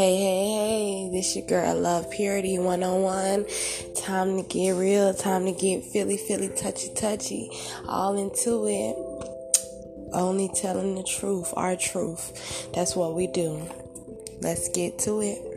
Hey, hey, hey, this your girl I Love Purity 101. Time to get real, time to get Philly, Philly, touchy, touchy. All into it. Only telling the truth, our truth. That's what we do. Let's get to it.